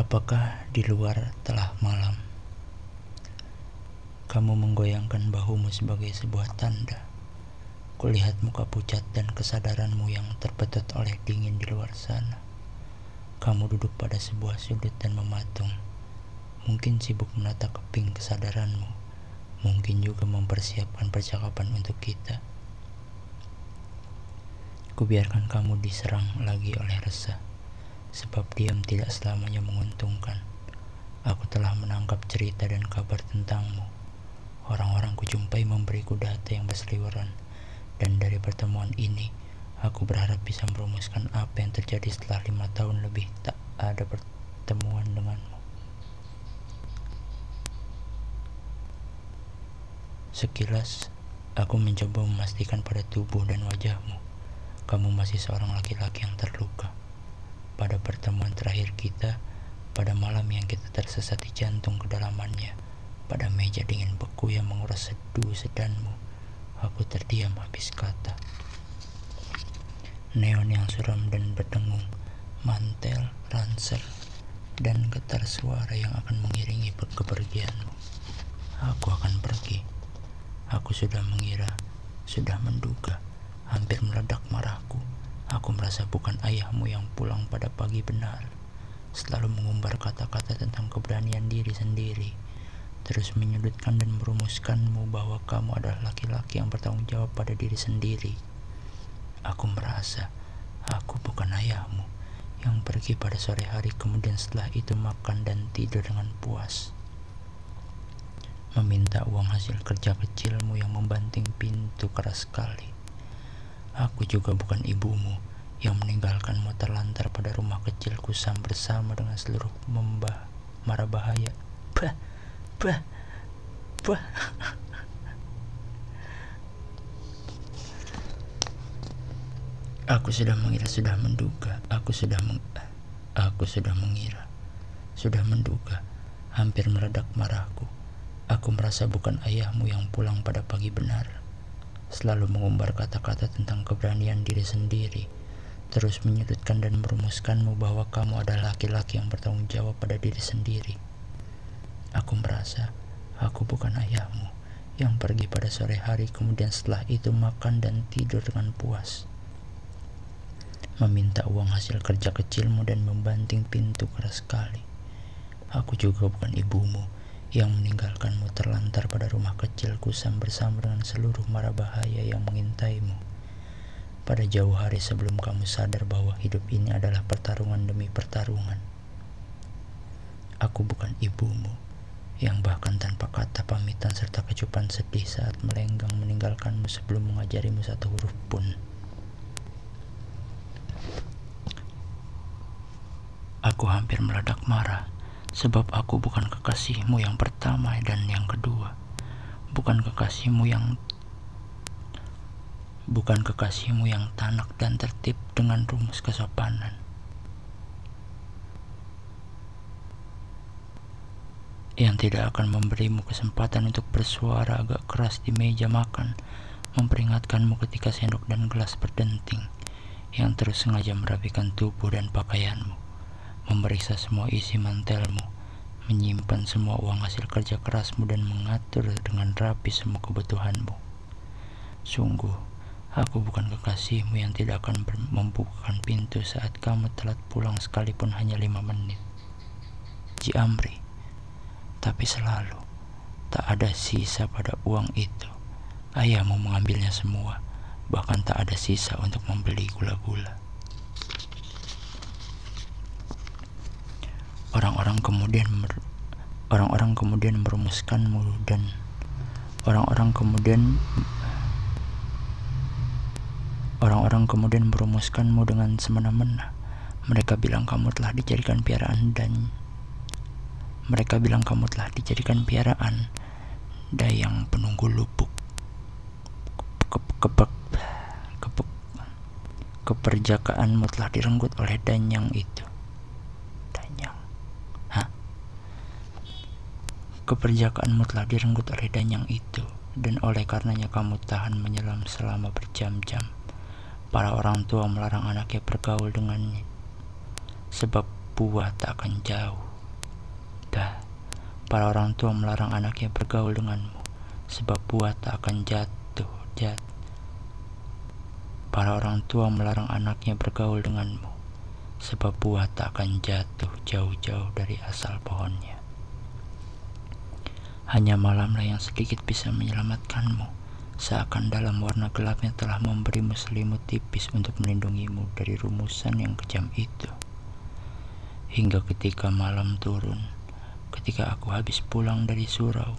Apakah di luar telah malam? Kamu menggoyangkan bahumu sebagai sebuah tanda. Kulihat muka pucat dan kesadaranmu yang terbetot oleh dingin di luar sana. Kamu duduk pada sebuah sudut dan mematung. Mungkin sibuk menata keping kesadaranmu. Mungkin juga mempersiapkan percakapan untuk kita. Kubiarkan kamu diserang lagi oleh resah sebab diam tidak selamanya menguntungkan. Aku telah menangkap cerita dan kabar tentangmu. Orang-orang kujumpai memberiku data yang berseliweran, dan dari pertemuan ini, aku berharap bisa merumuskan apa yang terjadi setelah lima tahun lebih tak ada pertemuan denganmu. Sekilas, aku mencoba memastikan pada tubuh dan wajahmu, kamu masih seorang laki-laki yang terluka pada pertemuan terakhir kita, pada malam yang kita tersesat di jantung kedalamannya, pada meja dingin beku yang menguras seduh sedanmu, aku terdiam habis kata. Neon yang suram dan berdengung, mantel, ransel, dan getar suara yang akan mengiringi kepergianmu. Aku akan pergi. Aku sudah mengira, sudah menduga, hampir meledak marahku Aku merasa bukan ayahmu yang pulang pada pagi benar, selalu mengumbar kata-kata tentang keberanian diri sendiri, terus menyudutkan dan merumuskanmu bahwa kamu adalah laki-laki yang bertanggung jawab pada diri sendiri. Aku merasa aku bukan ayahmu yang pergi pada sore hari kemudian setelah itu makan dan tidur dengan puas. Meminta uang hasil kerja kecilmu yang membanting pintu keras sekali Aku juga bukan ibumu yang meninggalkanmu terlantar pada rumah kecil kusam bersama dengan seluruh membah mara bahaya. Bah, bah, bah. Aku sudah mengira, sudah menduga, aku sudah meng, aku sudah mengira, sudah menduga, hampir meledak marahku. Aku merasa bukan ayahmu yang pulang pada pagi benar selalu mengumbar kata-kata tentang keberanian diri sendiri, terus menyudutkan dan merumuskanmu bahwa kamu adalah laki-laki yang bertanggung jawab pada diri sendiri. Aku merasa aku bukan ayahmu yang pergi pada sore hari kemudian setelah itu makan dan tidur dengan puas. Meminta uang hasil kerja kecilmu dan membanting pintu keras sekali. Aku juga bukan ibumu yang meninggalkanmu terlantar pada rumah kecil kusam bersama dengan seluruh mara bahaya yang mengintaimu. Pada jauh hari sebelum kamu sadar bahwa hidup ini adalah pertarungan demi pertarungan. Aku bukan ibumu yang bahkan tanpa kata pamitan serta kecupan sedih saat melenggang meninggalkanmu sebelum mengajarimu satu huruf pun. Aku hampir meledak marah Sebab aku bukan kekasihmu yang pertama dan yang kedua. Bukan kekasihmu yang bukan kekasihmu yang tanak dan tertib dengan rumus kesopanan. Yang tidak akan memberimu kesempatan untuk bersuara agak keras di meja makan, memperingatkanmu ketika sendok dan gelas berdenting, yang terus sengaja merapikan tubuh dan pakaianmu memeriksa semua isi mantelmu, menyimpan semua uang hasil kerja kerasmu dan mengatur dengan rapi semua kebutuhanmu. Sungguh, aku bukan kekasihmu yang tidak akan membukakan pintu saat kamu telat pulang sekalipun hanya lima menit. Ji Amri, tapi selalu tak ada sisa pada uang itu. Ayahmu mengambilnya semua, bahkan tak ada sisa untuk membeli gula-gula. Orang-orang kemudian orang-orang kemudian merumuskanmu dan orang-orang kemudian orang-orang kemudian merumuskanmu dengan semena-mena. Mereka bilang kamu telah dijadikan piaraan dan mereka bilang kamu telah dijadikan piaraan dayang penunggu ke, keperjakaanmu telah direnggut oleh danyang itu Keperjakaanmu telah direnggut oleh danyang itu, dan oleh karenanya kamu tahan menyelam selama berjam-jam. Para orang tua melarang anaknya bergaul dengannya, sebab buah tak akan jauh. Para orang tua melarang anaknya bergaul denganmu, sebab buah tak akan jatuh jat. Para orang tua melarang anaknya bergaul denganmu, sebab buah tak akan jatuh jauh-jauh dari asal pohonnya. Hanya malamlah yang sedikit bisa menyelamatkanmu seakan dalam warna gelapnya telah memberimu selimut tipis untuk melindungimu dari rumusan yang kejam itu. Hingga ketika malam turun, ketika aku habis pulang dari surau,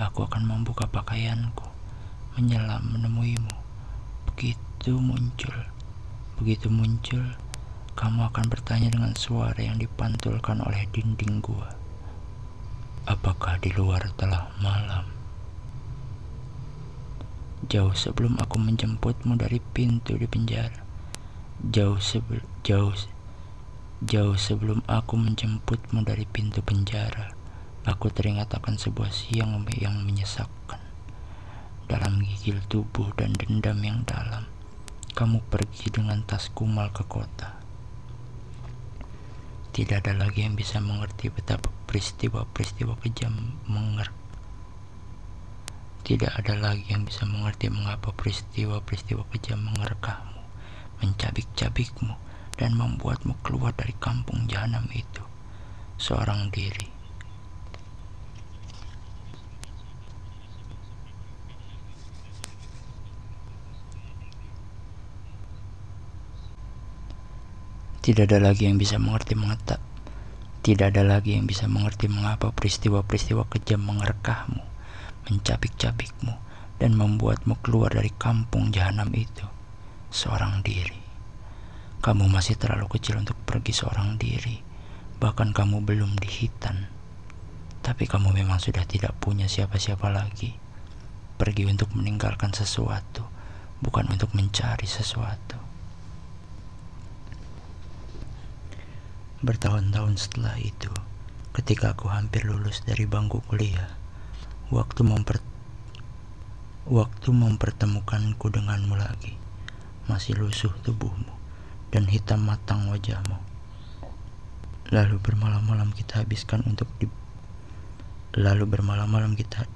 aku akan membuka pakaianku, menyelam menemuimu. Begitu muncul, begitu muncul, kamu akan bertanya dengan suara yang dipantulkan oleh dinding gua. Apakah di luar telah malam? jauh sebelum aku menjemputmu dari pintu di penjara. Jauh sebelum jauh jauh sebelum aku menjemputmu dari pintu penjara, aku teringat akan sebuah siang yang menyesakkan. Dalam gigil tubuh dan dendam yang dalam, kamu pergi dengan tas kumal ke kota. Tidak ada lagi yang bisa mengerti betapa peristiwa-peristiwa kejam mengerti tidak ada lagi yang bisa mengerti mengapa peristiwa-peristiwa kejam mengerkahmu, mencabik-cabikmu, dan membuatmu keluar dari kampung jahanam itu, seorang diri. Tidak ada lagi yang bisa mengerti mengetak. Tidak ada lagi yang bisa mengerti mengapa peristiwa-peristiwa kejam mengerkahmu, mencabik-cabikmu dan membuatmu keluar dari kampung jahanam itu seorang diri. Kamu masih terlalu kecil untuk pergi seorang diri, bahkan kamu belum dihitan. Tapi kamu memang sudah tidak punya siapa-siapa lagi. Pergi untuk meninggalkan sesuatu, bukan untuk mencari sesuatu. Bertahun-tahun setelah itu, ketika aku hampir lulus dari bangku kuliah, Waktu memper Waktu mempertemukanku denganmu lagi Masih lusuh tubuhmu Dan hitam matang wajahmu. Lalu bermalam-malam kita habiskan untuk di Lalu bermalam-malam kita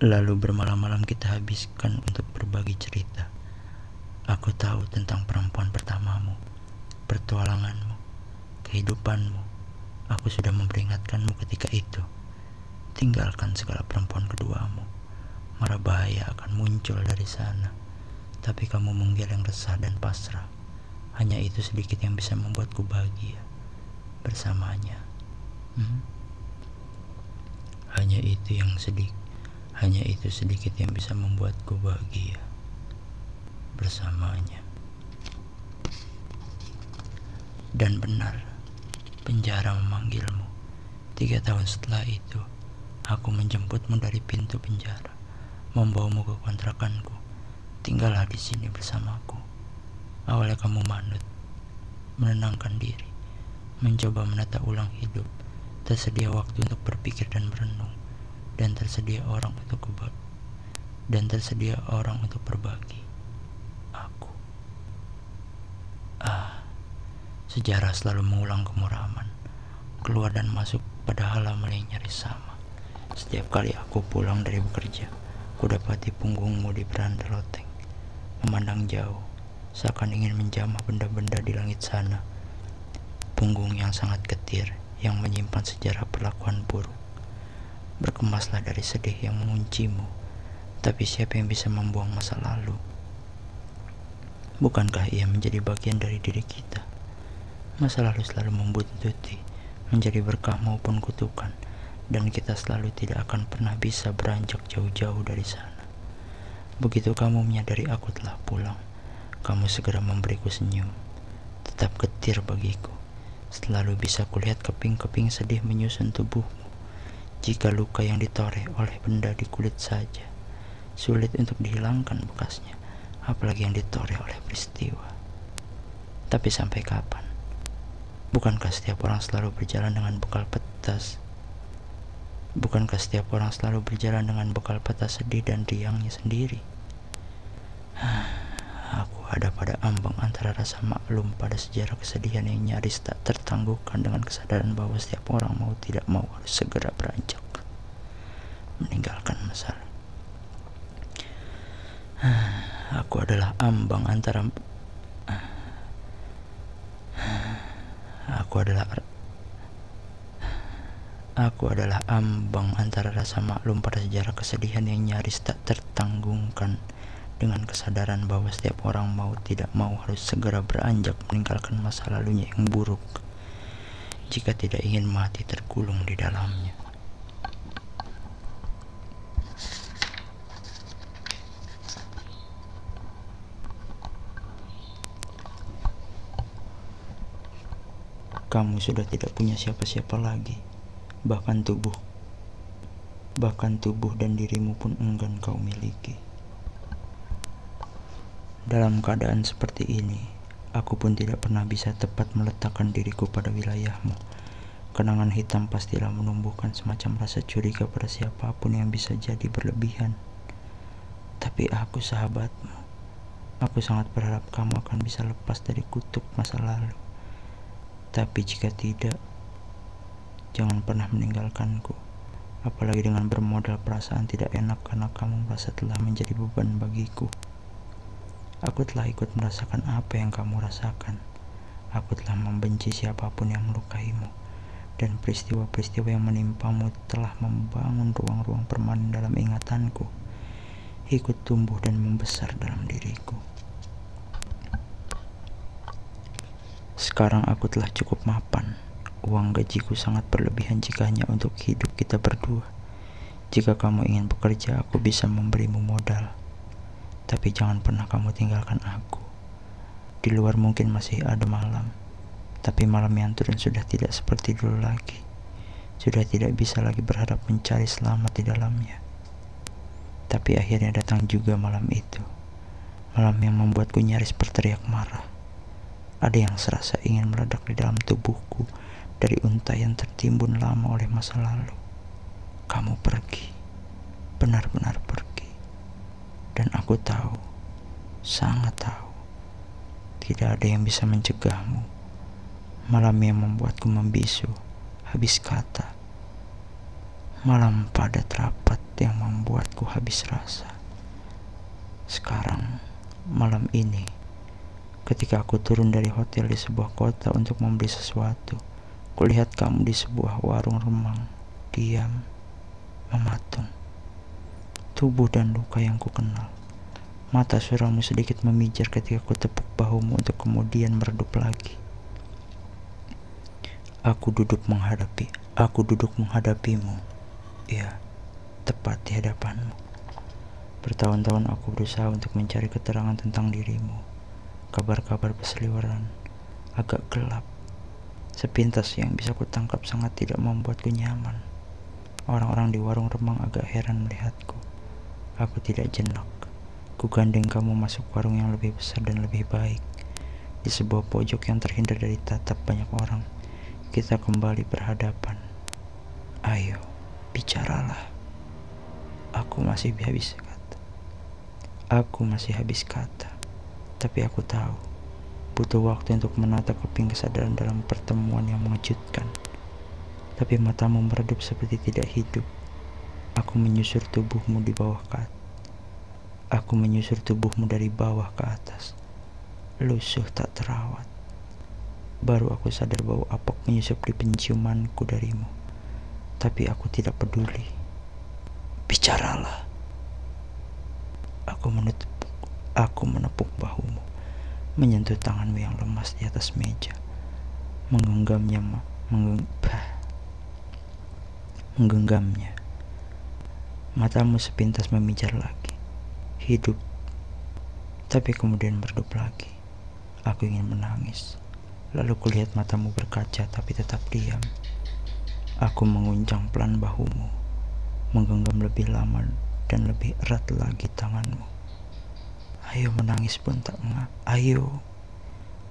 Lalu bermalam-malam kita habiskan untuk berbagi cerita. Aku tahu tentang perempuan pertamamu Pertualanganmu Kehidupanmu Aku sudah memperingatkanmu ketika itu Tinggalkan segala perempuan keduamu. Mara bahaya akan muncul dari sana. Tapi kamu menggeleng resah dan pasrah. Hanya itu sedikit yang bisa membuatku bahagia bersamanya. Hmm? Hanya itu yang sedikit, hanya itu sedikit yang bisa membuatku bahagia bersamanya. Dan benar, penjara memanggilmu. Tiga tahun setelah itu, Aku menjemputmu dari pintu penjara, membawamu ke kontrakanku. Tinggallah di sini bersamaku. Awalnya kamu manut, menenangkan diri, mencoba menata ulang hidup, tersedia waktu untuk berpikir dan merenung, dan tersedia orang untuk kebal, dan tersedia orang untuk berbagi. Aku. Ah, sejarah selalu mengulang kemuraman, keluar dan masuk pada halaman yang nyaris sama. Setiap kali aku pulang dari bekerja, ku dapati punggungmu di beranda loteng. Memandang jauh, seakan ingin menjamah benda-benda di langit sana. Punggung yang sangat getir, yang menyimpan sejarah perlakuan buruk. Berkemaslah dari sedih yang menguncimu, tapi siapa yang bisa membuang masa lalu? Bukankah ia menjadi bagian dari diri kita? Masa lalu selalu membuntuti, menjadi berkah maupun kutukan dan kita selalu tidak akan pernah bisa beranjak jauh-jauh dari sana. Begitu kamu menyadari aku telah pulang, kamu segera memberiku senyum. Tetap getir bagiku. Selalu bisa kulihat keping-keping sedih menyusun tubuhmu. Jika luka yang ditoreh oleh benda di kulit saja, sulit untuk dihilangkan bekasnya, apalagi yang ditoreh oleh peristiwa. Tapi sampai kapan? Bukankah setiap orang selalu berjalan dengan bekal petas Bukankah setiap orang selalu berjalan dengan bekal patah sedih dan riangnya sendiri? Aku ada pada ambang antara rasa maklum pada sejarah kesedihan yang nyaris tak tertangguhkan dengan kesadaran bahwa setiap orang mau tidak mau harus segera beranjak. meninggalkan masalah. Aku adalah ambang antara Aku adalah Aku adalah ambang antara rasa maklum pada sejarah kesedihan yang nyaris tak tertanggungkan dengan kesadaran bahwa setiap orang mau tidak mau harus segera beranjak meninggalkan masa lalunya yang buruk jika tidak ingin mati tergulung di dalamnya. Kamu sudah tidak punya siapa-siapa lagi, bahkan tubuh. Bahkan tubuh dan dirimu pun enggan kau miliki. Dalam keadaan seperti ini, aku pun tidak pernah bisa tepat meletakkan diriku pada wilayahmu. Kenangan hitam pastilah menumbuhkan semacam rasa curiga pada siapa pun yang bisa jadi berlebihan. Tapi aku sahabatmu. Aku sangat berharap kamu akan bisa lepas dari kutub masa lalu. Tapi jika tidak, jangan pernah meninggalkanku. Apalagi dengan bermodal perasaan tidak enak karena kamu merasa telah menjadi beban bagiku. Aku telah ikut merasakan apa yang kamu rasakan. Aku telah membenci siapa pun yang melukaimu. Dan peristiwa-peristiwa yang menimpamu telah membangun ruang-ruang permanen dalam ingatanku. Ikut tumbuh dan membesar dalam diriku. Sekarang aku telah cukup mapan. Uang gajiku sangat berlebihan jika hanya untuk hidup kita berdua. Jika kamu ingin bekerja, aku bisa memberimu modal. Tapi jangan pernah kamu tinggalkan aku. Di luar mungkin masih ada malam, tapi malam yang turun sudah tidak seperti dulu lagi. Sudah tidak bisa lagi berharap mencari selamat di dalamnya. Tapi akhirnya datang juga malam itu. Malam yang membuatku nyaris berteriak marah. Ada yang serasa ingin meledak di dalam tubuhku dari untayan tertimbun lama oleh masa lalu. Kamu pergi, benar-benar pergi. Dan aku tahu, sangat tahu, tidak ada yang bisa mencegahmu. Malam yang membuatku membisu, habis kata. Malam padat rapat yang membuatku habis rasa. Sekarang, malam ini, Ketika aku turun dari hotel di sebuah kota untuk membeli sesuatu, kulihat kamu di sebuah warung remang, diam, mematung. Tubuh dan luka yang ku kenal. Mata suramu sedikit memijar ketika ku tepuk bahumu untuk kemudian meredup lagi. Aku duduk menghadapi, aku duduk menghadapimu. Ya, tepat di hadapanmu. Bertahun-tahun aku berusaha untuk mencari keterangan tentang dirimu kabar-kabar berseliweran, agak gelap. Sepintas yang bisa kutangkap sangat tidak membuatku nyaman. Orang-orang di warung remang agak heran melihatku. Aku tidak jenak. Ku gandeng kamu masuk warung yang lebih besar dan lebih baik. Di sebuah pojok yang terhindar dari tatap banyak orang, kita kembali berhadapan. Ayo, bicaralah. Aku masih habis kata. Aku masih habis kata. Tapi aku tahu, butuh waktu untuk menata keping kesadaran dalam pertemuan yang mengejutkan. Tapi matamu meredup seperti tidak hidup. Aku menyusur tubuhmu di bawah kat. Aku menyusur tubuhmu dari bawah ke atas. Lusuh tak terawat. Baru aku sadar bahwa apok menyusup di penciumanku darimu. Tapi aku tidak peduli. Bicaralah. Aku menutup Aku menepuk bahumu, menyentuh tanganmu yang lemas di atas meja, menggenggamnya, menggeng, menggenggamnya. Matamu sepintas memijar lagi, hidup, tapi kemudian meredup lagi. Aku ingin menangis, lalu kulihat matamu berkaca tapi tetap diam. Aku menguncang pelan bahumu, menggenggam lebih lama dan lebih erat lagi tanganmu. Ayo menangis pun tak mengapa. Ayo,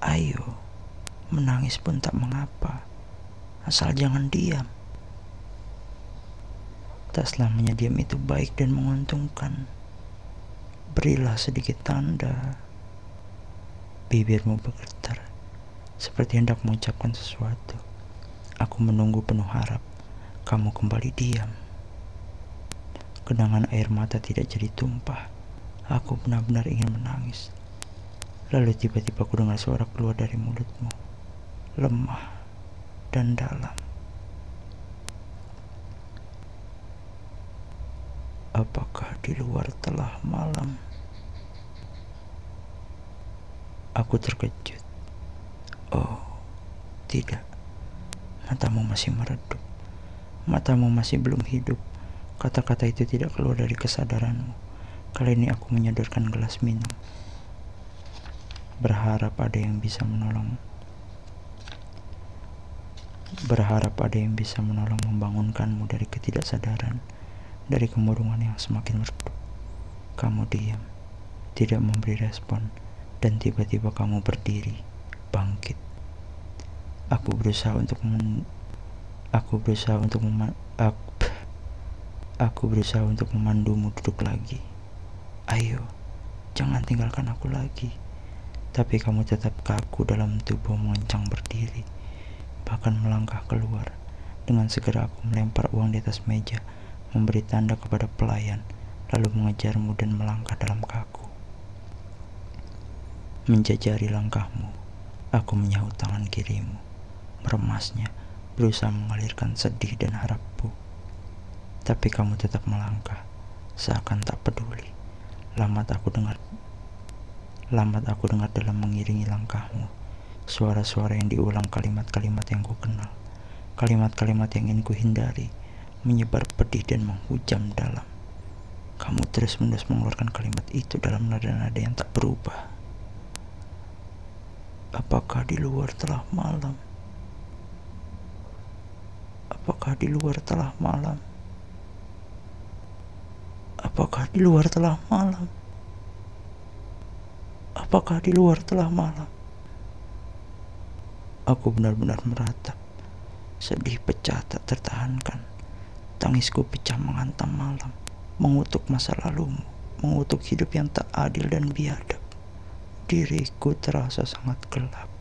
ayo, menangis pun tak mengapa. Asal jangan diam. Tak selamanya diam itu baik dan menguntungkan. Berilah sedikit tanda. Bibirmu bergetar, seperti hendak mengucapkan sesuatu. Aku menunggu penuh harap. Kamu kembali diam. Genangan air mata tidak jadi tumpah. Aku benar-benar ingin menangis. Lalu tiba-tiba aku dengar suara keluar dari mulutmu. Lemah dan dalam. Apakah di luar telah malam? Aku terkejut. Oh, tidak. Matamu masih meredup. Matamu masih belum hidup. Kata-kata itu tidak keluar dari kesadaranmu. Kali ini aku menyodorkan gelas minum. Berharap ada yang bisa menolong. Berharap ada yang bisa menolong membangunkanmu dari ketidaksadaran, dari kemurungan yang semakin meredup. Kamu diam, tidak memberi respon dan tiba-tiba kamu berdiri, bangkit. Aku berusaha untuk men aku berusaha untuk mema aku, aku berusaha untuk memandumu duduk lagi. Ayo, jangan tinggalkan aku lagi. Tapi kamu tetap kaku dalam tubuh mengencang berdiri, bahkan melangkah keluar. Dengan segera aku melempar uang di atas meja, memberi tanda kepada pelayan, lalu mengejarmu dan melangkah dalam kaku. Menjajari langkahmu, aku menyahut tangan kirimu, meremasnya, berusaha mengalirkan sedih dan harapku. Tapi kamu tetap melangkah, seakan tak peduli. Lambat aku dengar, lambat aku dengar dalam mengiringi langkahmu, suara-suara yang diulang kalimat-kalimat yang ku kenal, kalimat-kalimat yang ingin ku hindari, menyebar pedih dan menghujam dalam. Kamu terus-menerus mengeluarkan kalimat itu dalam nada-nada yang tak berubah. Apakah di luar telah malam? Apakah di luar telah malam? Apakah di luar telah malam? Apakah di luar telah malam? Aku benar-benar meratap. Sedih pecah tak tertahankan. Tangisku pecah menghantam malam. Mengutuk masa lalumu. Mengutuk hidup yang tak adil dan biadab diriku terasa sangat gelap.